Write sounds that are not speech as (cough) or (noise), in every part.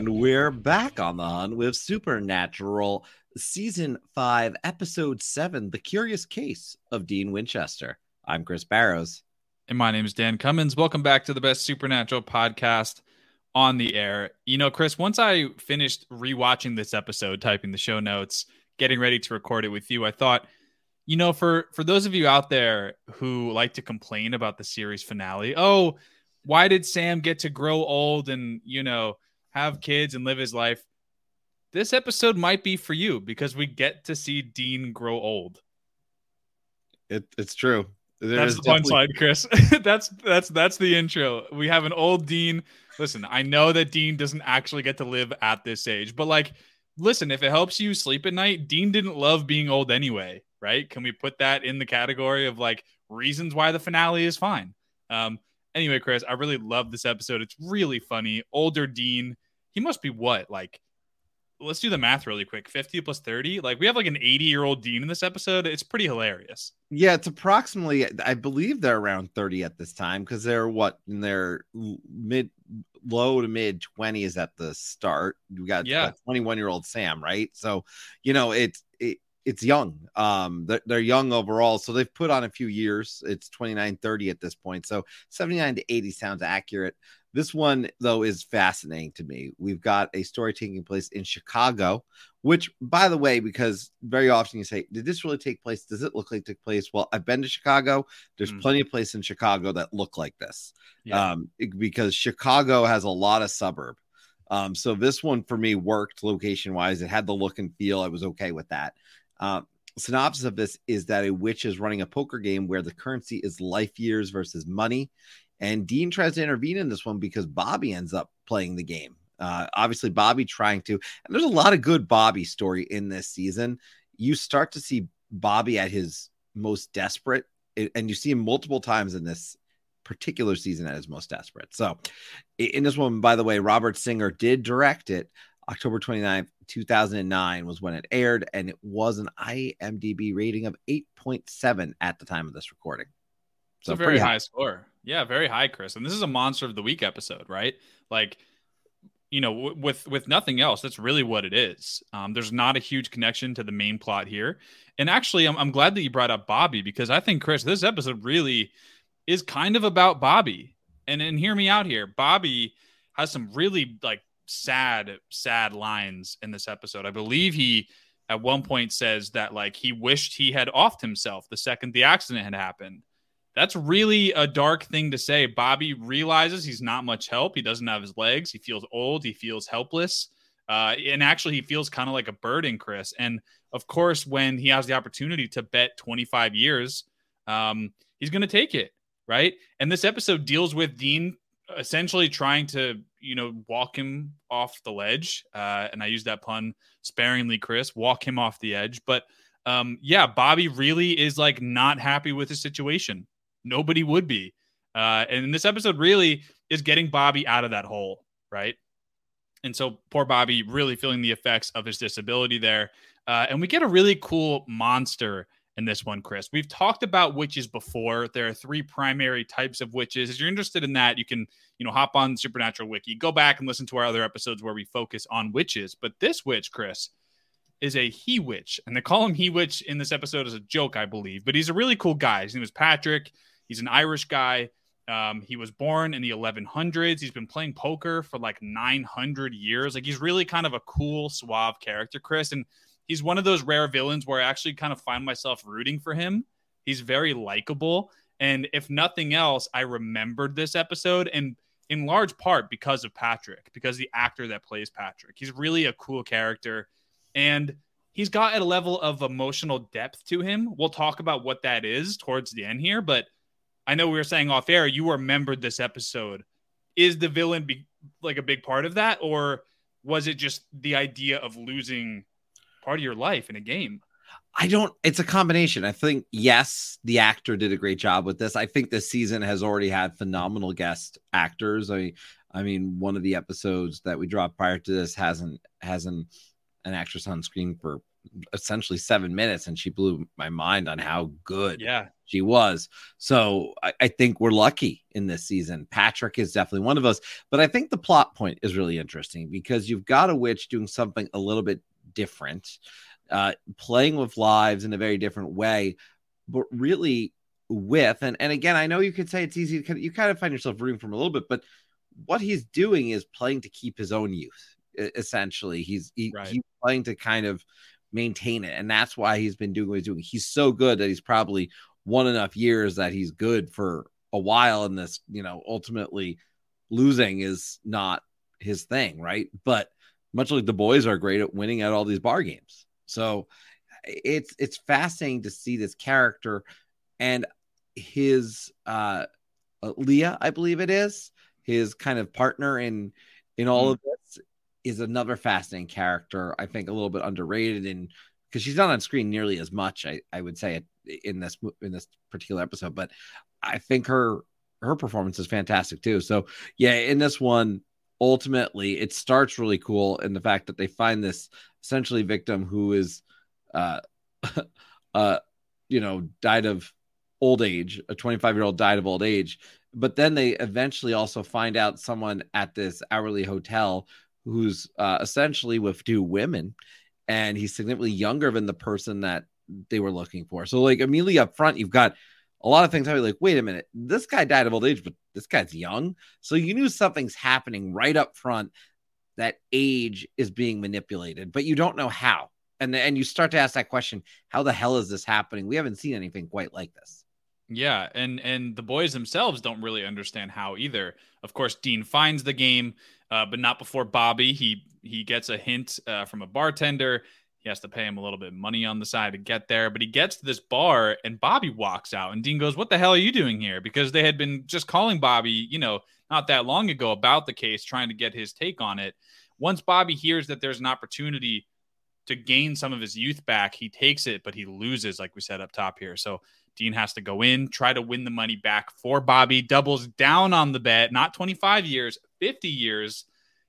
And we're back on the hunt with Supernatural Season 5, Episode 7 The Curious Case of Dean Winchester. I'm Chris Barrows. And my name is Dan Cummins. Welcome back to the best Supernatural podcast on the air. You know, Chris, once I finished rewatching this episode, typing the show notes, getting ready to record it with you, I thought, you know, for for those of you out there who like to complain about the series finale, oh, why did Sam get to grow old and, you know, have kids and live his life? This episode might be for you because we get to see Dean grow old. It, it's true. There that's the definitely... punchline, Chris. (laughs) that's that's that's the intro. We have an old Dean. Listen, I know that Dean doesn't actually get to live at this age, but like, listen, if it helps you sleep at night, Dean didn't love being old anyway, right? Can we put that in the category of like reasons why the finale is fine? Um, anyway, Chris, I really love this episode. It's really funny. Older Dean, he must be what like let's do the math really quick. 50 plus 30 like we have like an 80 year old dean in this episode. It's pretty hilarious. Yeah it's approximately i believe they're around 30 at this time because they're what in their mid low to mid 20s at the start. We got yeah. Uh, 21 year old sam right? So you know it's it, it's young um they're, they're young overall so they've put on a few years it's 29 30 at this point so 79 to 80 sounds accurate this one, though, is fascinating to me. We've got a story taking place in Chicago, which, by the way, because very often you say, Did this really take place? Does it look like it took place? Well, I've been to Chicago. There's mm. plenty of places in Chicago that look like this yeah. um, because Chicago has a lot of suburb. Um, so this one for me worked location wise. It had the look and feel. I was okay with that. Uh, synopsis of this is that a witch is running a poker game where the currency is life years versus money. And Dean tries to intervene in this one because Bobby ends up playing the game. Uh, obviously, Bobby trying to, and there's a lot of good Bobby story in this season. You start to see Bobby at his most desperate, and you see him multiple times in this particular season at his most desperate. So, in this one, by the way, Robert Singer did direct it. October 29th, 2009 was when it aired, and it was an IMDb rating of 8.7 at the time of this recording. So, very high, high score. Yeah, very high, Chris. And this is a monster of the week episode, right? Like, you know, w- with with nothing else, that's really what it is. Um, there's not a huge connection to the main plot here. And actually, I'm, I'm glad that you brought up Bobby because I think Chris, this episode really is kind of about Bobby. And and hear me out here. Bobby has some really like sad, sad lines in this episode. I believe he at one point says that like he wished he had offed himself the second the accident had happened that's really a dark thing to say. Bobby realizes he's not much help. He doesn't have his legs. He feels old. He feels helpless. Uh, and actually, he feels kind of like a burden, Chris. And of course, when he has the opportunity to bet 25 years, um, he's going to take it, right? And this episode deals with Dean essentially trying to, you know, walk him off the ledge. Uh, and I use that pun sparingly, Chris, walk him off the edge. But um, yeah, Bobby really is like not happy with his situation. Nobody would be. Uh, and this episode really is getting Bobby out of that hole, right? And so poor Bobby really feeling the effects of his disability there. Uh, and we get a really cool monster in this one, Chris. We've talked about witches before. There are three primary types of witches. If you're interested in that, you can, you know, hop on Supernatural Wiki, go back and listen to our other episodes where we focus on witches. But this witch, Chris, is a he witch. And they call him he witch in this episode as a joke, I believe. But he's a really cool guy. His name is Patrick. He's an Irish guy. Um, he was born in the 1100s. He's been playing poker for like 900 years. Like he's really kind of a cool, suave character, Chris. And he's one of those rare villains where I actually kind of find myself rooting for him. He's very likable. And if nothing else, I remembered this episode and in large part because of Patrick, because the actor that plays Patrick. He's really a cool character. And he's got a level of emotional depth to him. We'll talk about what that is towards the end here, but I know we were saying off air, you remembered this episode. Is the villain be, like a big part of that, or was it just the idea of losing part of your life in a game? I don't, it's a combination. I think, yes, the actor did a great job with this. I think this season has already had phenomenal guest actors. I, I mean, one of the episodes that we dropped prior to this hasn't, hasn't an actress on screen for essentially seven minutes, and she blew my mind on how good yeah. she was. So I, I think we're lucky in this season. Patrick is definitely one of us, but I think the plot point is really interesting because you've got a witch doing something a little bit different, uh, playing with lives in a very different way, but really with and and again, I know you could say it's easy to you kind of find yourself rooting for him a little bit, but what he's doing is playing to keep his own youth. Essentially, he's he, right. he's playing to kind of maintain it, and that's why he's been doing what he's doing. He's so good that he's probably won enough years that he's good for a while. And this, you know, ultimately losing is not his thing, right? But much like the boys are great at winning at all these bar games. So it's it's fascinating to see this character and his uh Leah, I believe it is, his kind of partner in in all mm. of this is another fascinating character. I think a little bit underrated in because she's not on screen nearly as much. I, I would say in this in this particular episode, but I think her her performance is fantastic too. So yeah, in this one, ultimately it starts really cool in the fact that they find this essentially victim who is uh (laughs) uh you know died of old age a 25 year old died of old age but then they eventually also find out someone at this hourly hotel who's uh, essentially with two women and he's significantly younger than the person that they were looking for. So like immediately up front you've got a lot of things i be like wait a minute this guy died of old age but this guy's young? So you knew something's happening right up front that age is being manipulated but you don't know how. And and you start to ask that question how the hell is this happening? We haven't seen anything quite like this yeah, and and the boys themselves don't really understand how either. Of course, Dean finds the game, uh, but not before Bobby. He he gets a hint uh, from a bartender. He has to pay him a little bit of money on the side to get there, but he gets to this bar and Bobby walks out, and Dean goes, "What the hell are you doing here?" Because they had been just calling Bobby, you know, not that long ago about the case, trying to get his take on it. Once Bobby hears that there's an opportunity to gain some of his youth back, he takes it, but he loses, like we said up top here. So Dean has to go in, try to win the money back for Bobby, doubles down on the bet, not 25 years, 50 years.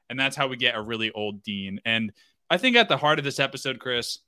And that's how we get a really old Dean. And I think at the heart of this episode, Chris,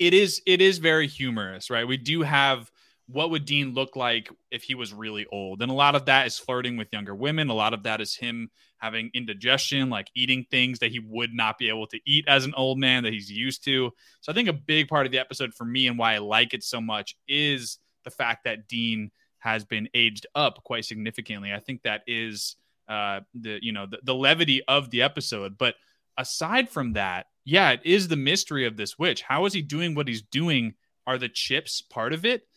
it is it is very humorous, right? We do have what would Dean look like if he was really old? And a lot of that is flirting with younger women. A lot of that is him having indigestion, like eating things that he would not be able to eat as an old man that he's used to. So I think a big part of the episode for me and why I like it so much is the fact that Dean has been aged up quite significantly. I think that is uh, the you know the, the levity of the episode. But aside from that, yeah, it is the mystery of this witch. How is he doing what he's doing? Are the chips part of it?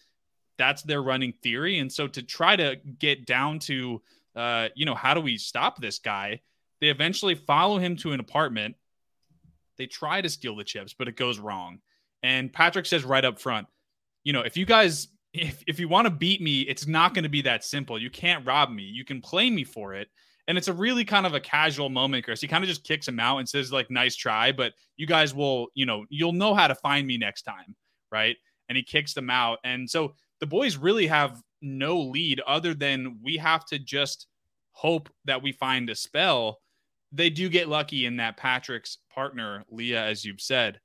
that's their running theory. And so to try to get down to, uh, you know, how do we stop this guy? They eventually follow him to an apartment. They try to steal the chips, but it goes wrong. And Patrick says right up front, you know, if you guys, if, if you want to beat me, it's not going to be that simple. You can't rob me. You can play me for it. And it's a really kind of a casual moment, Chris. He kind of just kicks him out and says, like, nice try, but you guys will, you know, you'll know how to find me next time. Right. And he kicks them out. And so the boys really have no lead other than we have to just hope that we find a spell. They do get lucky in that Patrick's partner, Leah, as you've said,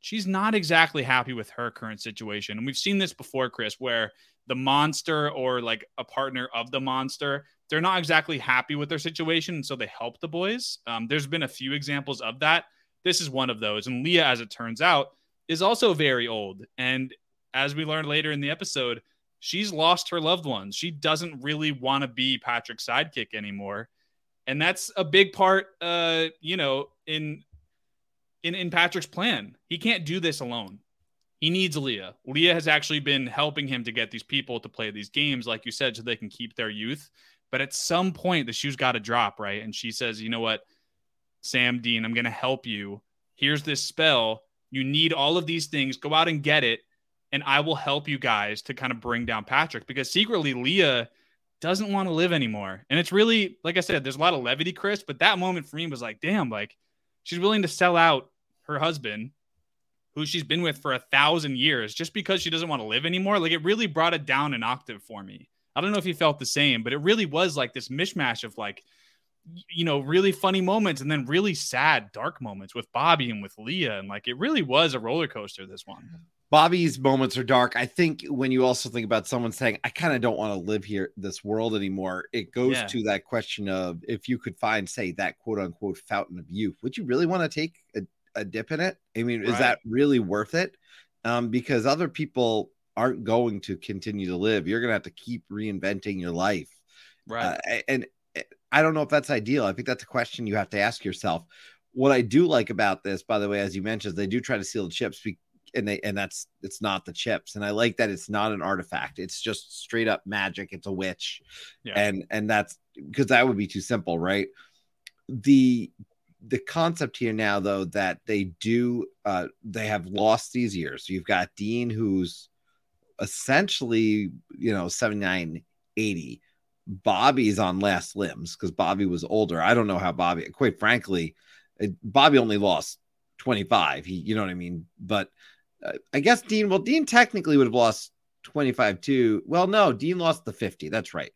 she's not exactly happy with her current situation. And we've seen this before, Chris, where the monster or like a partner of the monster, they're not exactly happy with their situation. And so they help the boys. Um, there's been a few examples of that. This is one of those. And Leah, as it turns out, is also very old. And as we learned later in the episode, she's lost her loved ones. She doesn't really want to be Patrick's sidekick anymore. And that's a big part uh, you know, in in in Patrick's plan. He can't do this alone. He needs Leah. Leah has actually been helping him to get these people to play these games like you said so they can keep their youth. But at some point the shoe's got to drop, right? And she says, "You know what? Sam Dean, I'm going to help you. Here's this spell. You need all of these things. Go out and get it." And I will help you guys to kind of bring down Patrick because secretly Leah doesn't want to live anymore. And it's really, like I said, there's a lot of levity, Chris, but that moment for me was like, damn, like she's willing to sell out her husband, who she's been with for a thousand years, just because she doesn't want to live anymore. Like it really brought it down an octave for me. I don't know if you felt the same, but it really was like this mishmash of like, you know, really funny moments and then really sad, dark moments with Bobby and with Leah. And like it really was a roller coaster, this one. Bobby's moments are dark. I think when you also think about someone saying, I kind of don't want to live here, this world anymore, it goes yeah. to that question of if you could find, say, that quote unquote fountain of youth, would you really want to take a, a dip in it? I mean, right. is that really worth it? Um, because other people aren't going to continue to live. You're going to have to keep reinventing your life. Right. Uh, and I don't know if that's ideal. I think that's a question you have to ask yourself. What I do like about this, by the way, as you mentioned, they do try to seal the chips and they and that's it's not the chips. And i like that it's not an artifact. It's just straight up magic. It's a witch. Yeah. and and that's because that would be too simple right? The the concept here now though that they do uh they have lost these years. You've got dean who's essentially you know 79 80 bobby's on last limbs because bobby was older. I don't know how bobby quite frankly bobby only lost 25 he you know what i mean? But I guess Dean, well, Dean technically would have lost 25 2. Well, no, Dean lost the 50. That's right.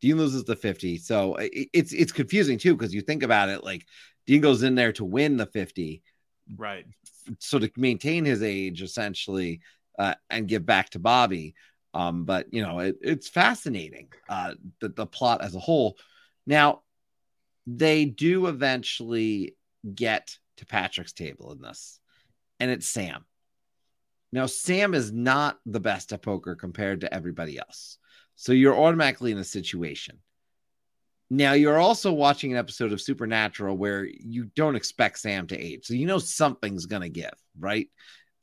Dean loses the 50. So it's it's confusing too, because you think about it like Dean goes in there to win the 50. Right. So to maintain his age essentially uh, and give back to Bobby. Um, but you know, it, it's fascinating, uh, the, the plot as a whole. Now, they do eventually get to Patrick's table in this, and it's Sam. Now, Sam is not the best at poker compared to everybody else. So you're automatically in a situation. Now, you're also watching an episode of Supernatural where you don't expect Sam to age. So you know something's going to give, right?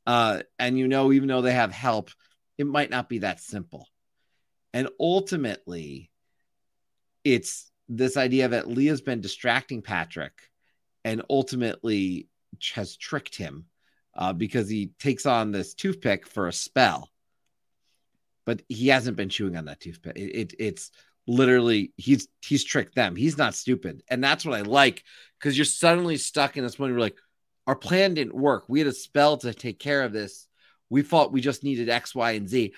Uh, and you know, even though they have help, it might not be that simple. And ultimately, it's this idea that Leah's been distracting Patrick and ultimately has tricked him uh, because he takes on this toothpick for a spell. But he hasn't been chewing on that toothpick. It, it, it's literally he's he's tricked them. He's not stupid, and that's what I like because you're suddenly stuck in this moment. You're like, our plan didn't work. We had a spell to take care of this. We thought we just needed X, Y, and Z,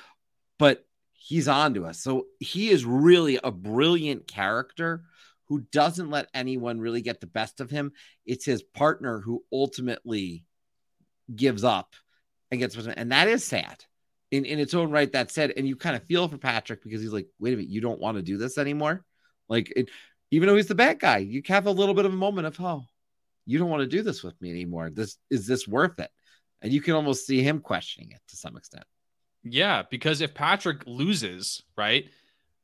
but he's on to us. So he is really a brilliant character who doesn't let anyone really get the best of him. It's his partner who ultimately gives up and gets and that is sad in, in its own right. That said and you kind of feel for patrick because he's like wait a minute you don't want to do this anymore? Like it, even though he's the bad guy you have a little bit of a moment of oh you don't want to do this with me anymore. This is this worth it? And you can almost see him questioning it to some extent. Yeah because if patrick loses right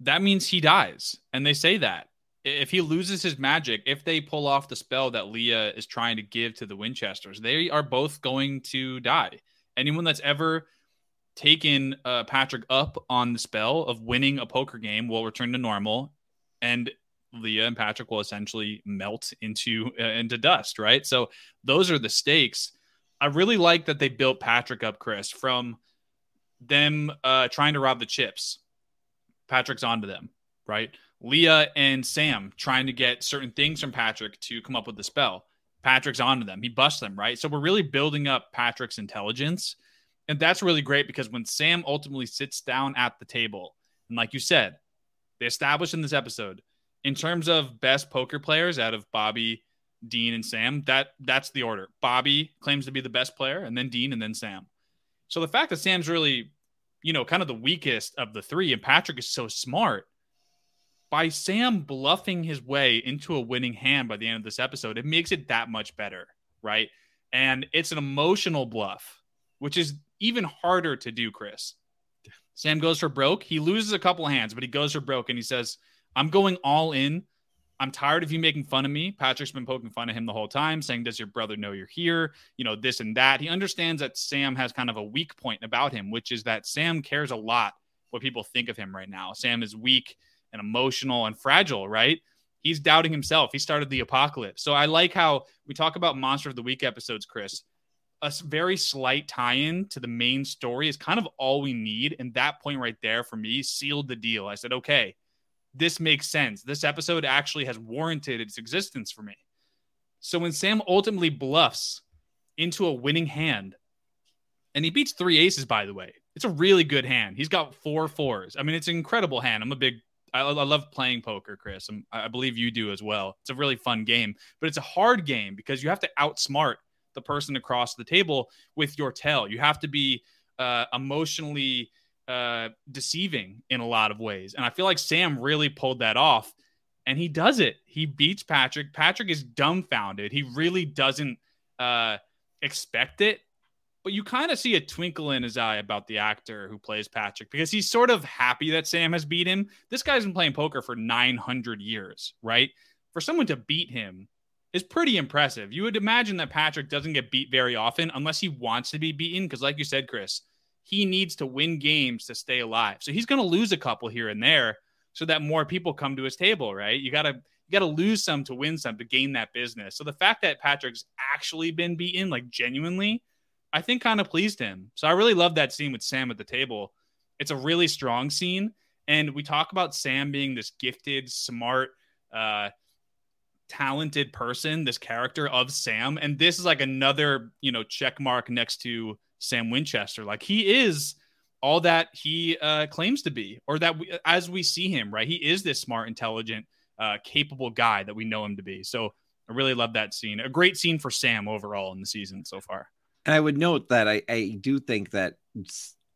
that means he dies. And they say that if he loses his magic, if they pull off the spell that Leah is trying to give to the Winchesters, they are both going to die. Anyone that's ever taken uh, Patrick up on the spell of winning a poker game will return to normal, and Leah and Patrick will essentially melt into uh, into dust. Right. So those are the stakes. I really like that they built Patrick up, Chris, from them uh, trying to rob the chips. Patrick's onto them, right? Leah and Sam trying to get certain things from Patrick to come up with the spell. Patrick's onto them. He busts them, right? So we're really building up Patrick's intelligence. And that's really great because when Sam ultimately sits down at the table, and like you said, they established in this episode, in terms of best poker players out of Bobby, Dean, and Sam, that that's the order. Bobby claims to be the best player, and then Dean, and then Sam. So the fact that Sam's really, you know, kind of the weakest of the three, and Patrick is so smart, by Sam bluffing his way into a winning hand by the end of this episode, it makes it that much better, right? And it's an emotional bluff, which is even harder to do, Chris. Sam goes for broke. He loses a couple of hands, but he goes for broke and he says, I'm going all in. I'm tired of you making fun of me. Patrick's been poking fun of him the whole time, saying, Does your brother know you're here? You know, this and that. He understands that Sam has kind of a weak point about him, which is that Sam cares a lot what people think of him right now. Sam is weak and emotional and fragile, right? He's doubting himself. He started the apocalypse. So I like how we talk about Monster of the Week episodes, Chris. A very slight tie in to the main story is kind of all we need. And that point right there for me sealed the deal. I said, okay, this makes sense. This episode actually has warranted its existence for me. So when Sam ultimately bluffs into a winning hand, and he beats three aces, by the way, it's a really good hand. He's got four fours. I mean, it's an incredible hand. I'm a big I, I love playing poker, Chris. I'm, i believe you do as well. It's a really fun game, but it's a hard game because you have to outsmart the person across the table with your tell. You have to be uh, emotionally uh, deceiving in a lot of ways, and I feel like Sam really pulled that off, and he does it. He beats Patrick. Patrick is dumbfounded. He really doesn't uh, expect it, but you kind of see a twinkle in his eye about the actor who plays Patrick because he's sort of happy that Sam has beat him. This guy's been playing poker for 900 years, right? For someone to beat him is pretty impressive. You would imagine that Patrick doesn't get beat very often unless he wants to be beaten because like you said, Chris, he needs to win games to stay alive. So he's going to lose a couple here and there so that more people come to his table, right? You got to you got to lose some to win some to gain that business. So the fact that Patrick's actually been beaten like genuinely I think kind of pleased him. So I really love that scene with Sam at the table. It's a really strong scene. And we talk about Sam being this gifted, smart, uh, talented person, this character of Sam. And this is like another, you know, check mark next to Sam Winchester. Like he is all that he uh, claims to be, or that we, as we see him, right? He is this smart, intelligent, uh, capable guy that we know him to be. So I really love that scene. A great scene for Sam overall in the season so far. And I would note that I, I do think that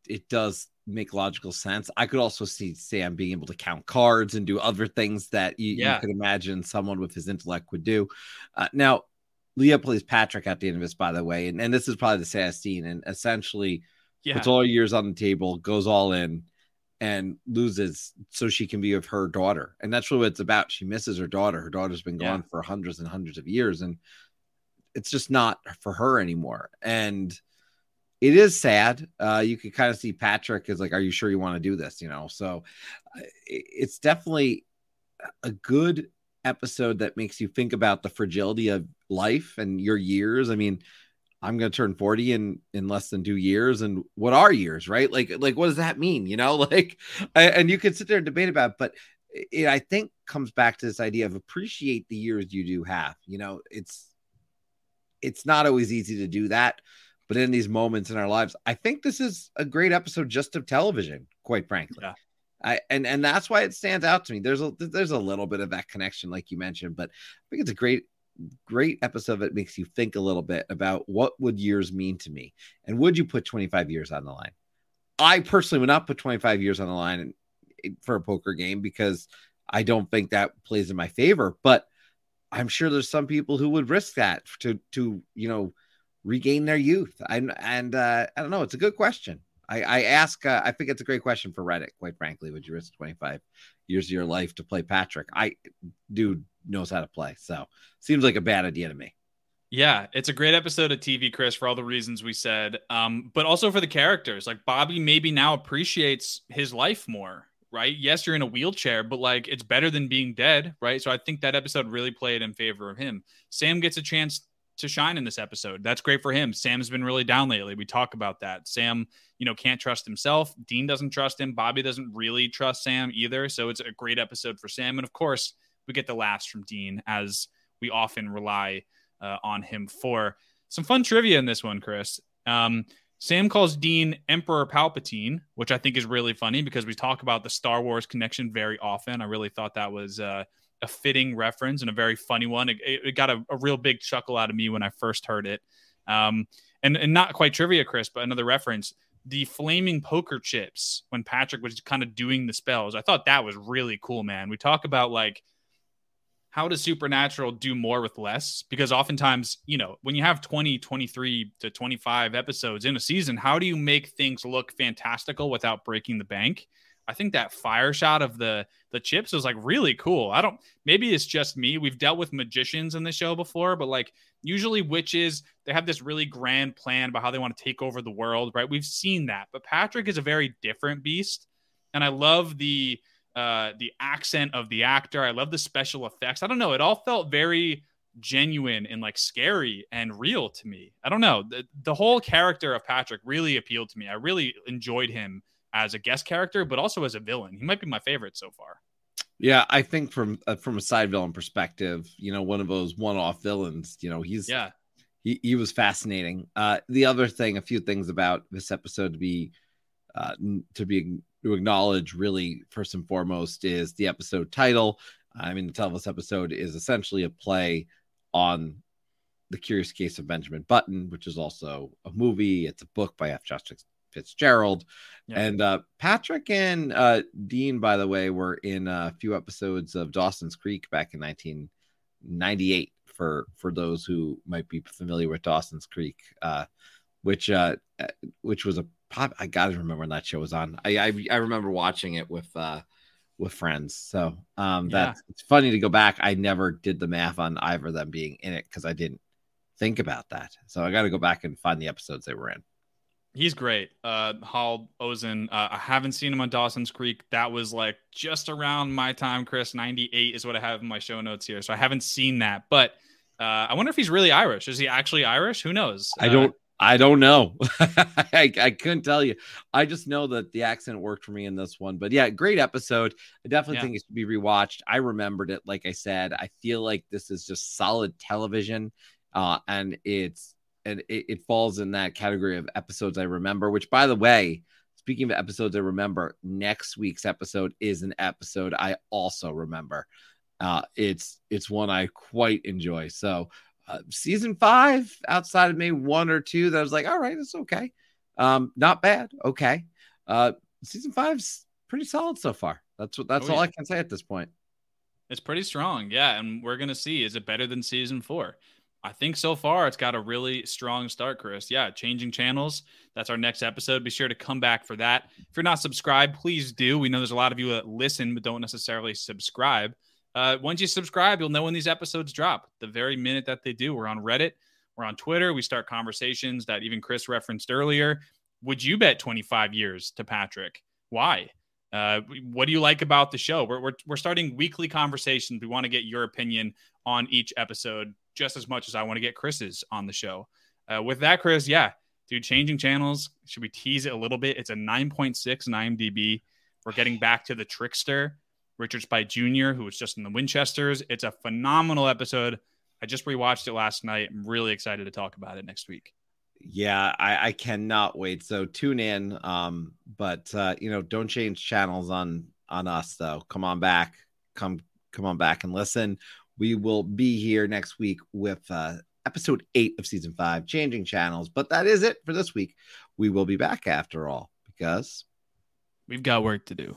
it does make logical sense. I could also see Sam being able to count cards and do other things that you, yeah. you could imagine someone with his intellect would do. Uh, now, Leah plays Patrick at the end of this, by the way, and, and this is probably the saddest scene. And essentially, yeah. puts all years on the table, goes all in, and loses so she can be with her daughter. And that's really what it's about. She misses her daughter. Her daughter's been gone yeah. for hundreds and hundreds of years, and it's just not for her anymore. And it is sad. Uh, you can kind of see Patrick is like, "Are you sure you want to do this?" You know, so uh, it's definitely a good episode that makes you think about the fragility of life and your years. I mean, I'm going to turn 40 in in less than 2 years and what are years, right? Like like what does that mean, you know? (laughs) Like and you can sit there and debate about it, but it I think comes back to this idea of appreciate the years you do have. You know, it's it's not always easy to do that. But in these moments in our lives, I think this is a great episode just of television, quite frankly. Yeah. I, and and that's why it stands out to me. There's a there's a little bit of that connection, like you mentioned, but I think it's a great great episode that makes you think a little bit about what would years mean to me, and would you put 25 years on the line? I personally would not put 25 years on the line eh, for a poker game because I don't think that plays in my favor. But I'm sure there's some people who would risk that to to you know regain their youth. And and uh, I don't know. It's a good question. I, I ask. Uh, I think it's a great question for Reddit. Quite frankly, would you risk 25 years of your life to play Patrick? I dude knows how to play, so seems like a bad idea to me. Yeah, it's a great episode of TV, Chris, for all the reasons we said, um, but also for the characters. Like Bobby, maybe now appreciates his life more right? Yes, you're in a wheelchair, but like it's better than being dead, right? So I think that episode really played in favor of him. Sam gets a chance to shine in this episode. That's great for him. Sam's been really down lately. We talk about that. Sam, you know, can't trust himself. Dean doesn't trust him. Bobby doesn't really trust Sam either. So it's a great episode for Sam. And of course, we get the laughs from Dean as we often rely uh, on him for. Some fun trivia in this one, Chris. Um, Sam calls Dean Emperor Palpatine, which I think is really funny because we talk about the Star Wars connection very often. I really thought that was uh, a fitting reference and a very funny one. It, it got a, a, real big chuckle out of me when I first heard it. Um, and, and not quite trivia, Chris, but another reference the flaming poker chips when Patrick was kind of doing the spells. I thought that was really cool, man. We talk about like how does supernatural do more with less? Because oftentimes you know when you have 20 23 to 25 episodes in a season how do you make things look fantastical without breaking the bank? I think that fire shot of the the chips was like really cool. I don't maybe it's just me. We've dealt with magicians in the show before but like usually witches they have this really grand plan about how they want to take over the world right? We've seen that but patrick is a very different beast and i love the uh, the accent of the actor. I love the special effects. I don't know. It all felt very genuine and like scary and real to me. I don't know. The, the whole character of Patrick really appealed to me. I really enjoyed him as a guest character, but also as a villain. He might be my favorite so far. Yeah, I think from uh, from a side villain perspective, you know, one of those one-off villains, you know, he's yeah, he, he was fascinating. Uh, the other thing, a few things about this episode to be uh, to be to acknowledge, really, first and foremost, is the episode title. I mean, the title of this episode is essentially a play on the Curious Case of Benjamin Button, which is also a movie. It's a book by F. Justice Fitzgerald. Yeah. And uh, Patrick and uh, Dean, by the way, were in a few episodes of Dawson's Creek back in 1998. For for those who might be familiar with Dawson's Creek, uh, which uh, which was a pop. I gotta remember when that show was on. I I, I remember watching it with uh, with friends. So um, yeah. that's it's funny to go back. I never did the math on either of them being in it because I didn't think about that. So I got to go back and find the episodes they were in. He's great. Uh, Hal Ozsan. Uh, I haven't seen him on Dawson's Creek. That was like just around my time, Chris. 98 is what I have in my show notes here. So I haven't seen that. But uh, I wonder if he's really Irish. Is he actually Irish? Who knows? I don't. I don't know. (laughs) I, I, couldn't tell you. I just know that the accent worked for me in this one. But yeah, great episode. I definitely yeah. think it should be rewatched. I remembered it. Like I said, I feel like this is just solid television. Uh, and it's and it, it falls in that category of episodes I remember, which by the way, speaking of episodes I remember, next week's episode is an episode I also remember. Uh, it's it's one I quite enjoy. So uh, season five, outside of maybe one or two, that I was like, all right, it's okay, um, not bad, okay. Uh, season five's pretty solid so far. That's what that's oh, all yeah. I can say at this point. It's pretty strong, yeah, and we're gonna see is it better than season four? I think so far it's got a really strong start, Chris. Yeah, changing channels. That's our next episode. Be sure to come back for that. If you're not subscribed, please do. We know there's a lot of you that listen but don't necessarily subscribe. Uh, once you subscribe, you'll know when these episodes drop. The very minute that they do, we're on Reddit, we're on Twitter. We start conversations that even Chris referenced earlier. Would you bet 25 years to Patrick? Why? Uh, what do you like about the show? We're, we're, we're starting weekly conversations. We want to get your opinion on each episode just as much as I want to get Chris's on the show. Uh, with that, Chris, yeah, dude, changing channels. Should we tease it a little bit? It's a 9.6 in IMDb. We're getting back to the trickster, Richard Speight Jr., who was just in the Winchesters. It's a phenomenal episode. I just rewatched it last night. I'm really excited to talk about it next week. Yeah, I, I cannot wait. So tune in. Um, but uh, you know, don't change channels on on us though. Come on back. Come come on back and listen we will be here next week with uh, episode eight of season five, changing channels. But that is it for this week. We will be back after all because we've got work to do.